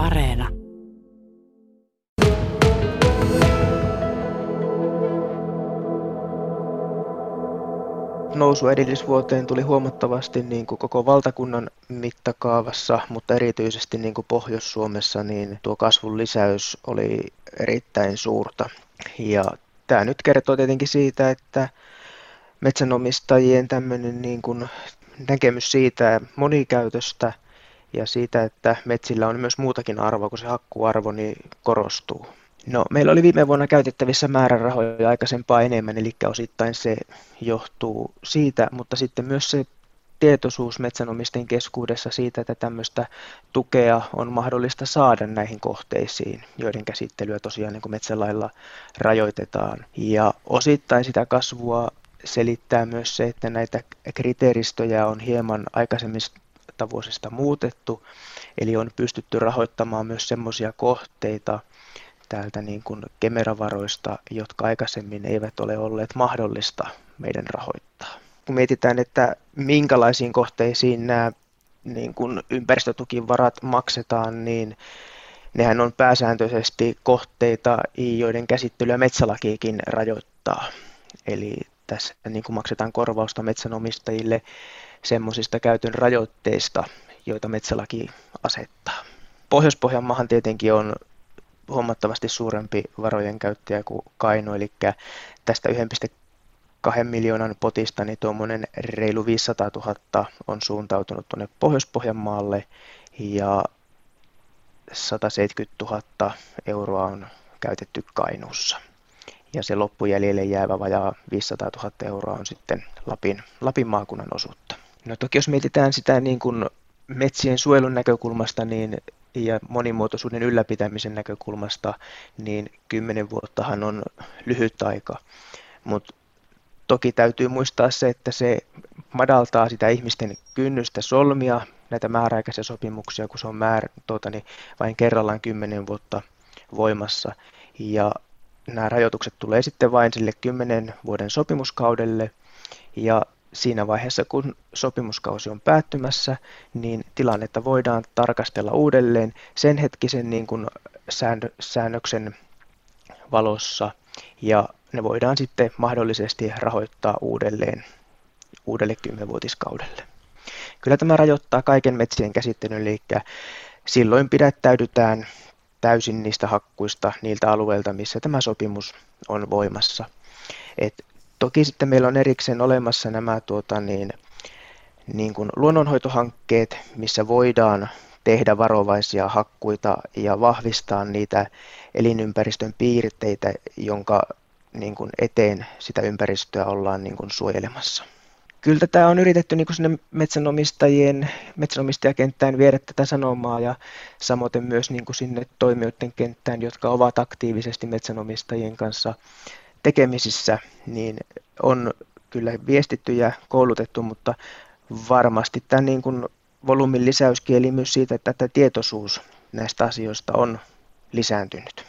Areena. Nousu edellisvuoteen tuli huomattavasti niin kuin koko valtakunnan mittakaavassa, mutta erityisesti niin kuin Pohjois-Suomessa niin tuo kasvun lisäys oli erittäin suurta. Ja tämä nyt kertoo tietenkin siitä, että metsänomistajien tämmöinen niin kuin näkemys siitä monikäytöstä ja siitä, että metsillä on myös muutakin arvoa kuin se hakkuarvo, niin korostuu. No, meillä oli viime vuonna käytettävissä määrärahoja aikaisempaa enemmän, eli osittain se johtuu siitä, mutta sitten myös se tietoisuus metsänomisten keskuudessa siitä, että tämmöistä tukea on mahdollista saada näihin kohteisiin, joiden käsittelyä tosiaan niin kuin metsälailla rajoitetaan. Ja osittain sitä kasvua selittää myös se, että näitä kriteeristöjä on hieman aikaisemmista vuosista muutettu, eli on pystytty rahoittamaan myös semmoisia kohteita täältä niin kuin kemeravaroista, jotka aikaisemmin eivät ole olleet mahdollista meidän rahoittaa. Kun mietitään, että minkälaisiin kohteisiin nämä niin kuin ympäristötukivarat maksetaan, niin nehän on pääsääntöisesti kohteita, joiden käsittelyä metsälakiikin rajoittaa. Eli tässä niin kuin maksetaan korvausta metsänomistajille semmoisista käytön rajoitteista, joita metsälaki asettaa. Pohjois-Pohjanmaahan tietenkin on huomattavasti suurempi varojen käyttäjä kuin Kaino, eli tästä 1,2 miljoonan potista niin tuommoinen reilu 500 000 on suuntautunut tuonne Pohjois-Pohjanmaalle ja 170 000 euroa on käytetty Kainuussa ja se loppujäljelle jäävä vajaa 500 000 euroa on sitten Lapin, Lapin maakunnan osuutta. No toki jos mietitään sitä niin kuin metsien suojelun näkökulmasta niin, ja monimuotoisuuden ylläpitämisen näkökulmasta, niin 10 vuottahan on lyhyt aika. Mutta toki täytyy muistaa se, että se madaltaa sitä ihmisten kynnystä solmia näitä määräaikaisia sopimuksia, kun se on määrä, tuota, niin vain kerrallaan 10 vuotta voimassa. Ja nämä rajoitukset tulee sitten vain sille 10 vuoden sopimuskaudelle ja siinä vaiheessa, kun sopimuskausi on päättymässä, niin tilannetta voidaan tarkastella uudelleen sen hetkisen niin kuin säännöksen valossa ja ne voidaan sitten mahdollisesti rahoittaa uudelleen uudelle kymmenvuotiskaudelle. Kyllä tämä rajoittaa kaiken metsien käsittelyn, eli silloin pidättäydytään täysin niistä hakkuista niiltä alueilta, missä tämä sopimus on voimassa. Et toki sitten meillä on erikseen olemassa nämä tuota, niin, niin kuin luonnonhoitohankkeet, missä voidaan tehdä varovaisia hakkuita ja vahvistaa niitä elinympäristön piirteitä, jonka niin kuin eteen sitä ympäristöä ollaan niin kuin suojelemassa kyllä tämä on yritetty niin sinne metsänomistajien, metsänomistajakenttään viedä tätä sanomaa ja samoin myös niin kuin sinne toimijoiden kenttään, jotka ovat aktiivisesti metsänomistajien kanssa tekemisissä, niin on kyllä viestitty ja koulutettu, mutta varmasti tämä niin kuin volyymin lisäyskin, eli myös siitä, että tämä tietoisuus näistä asioista on lisääntynyt.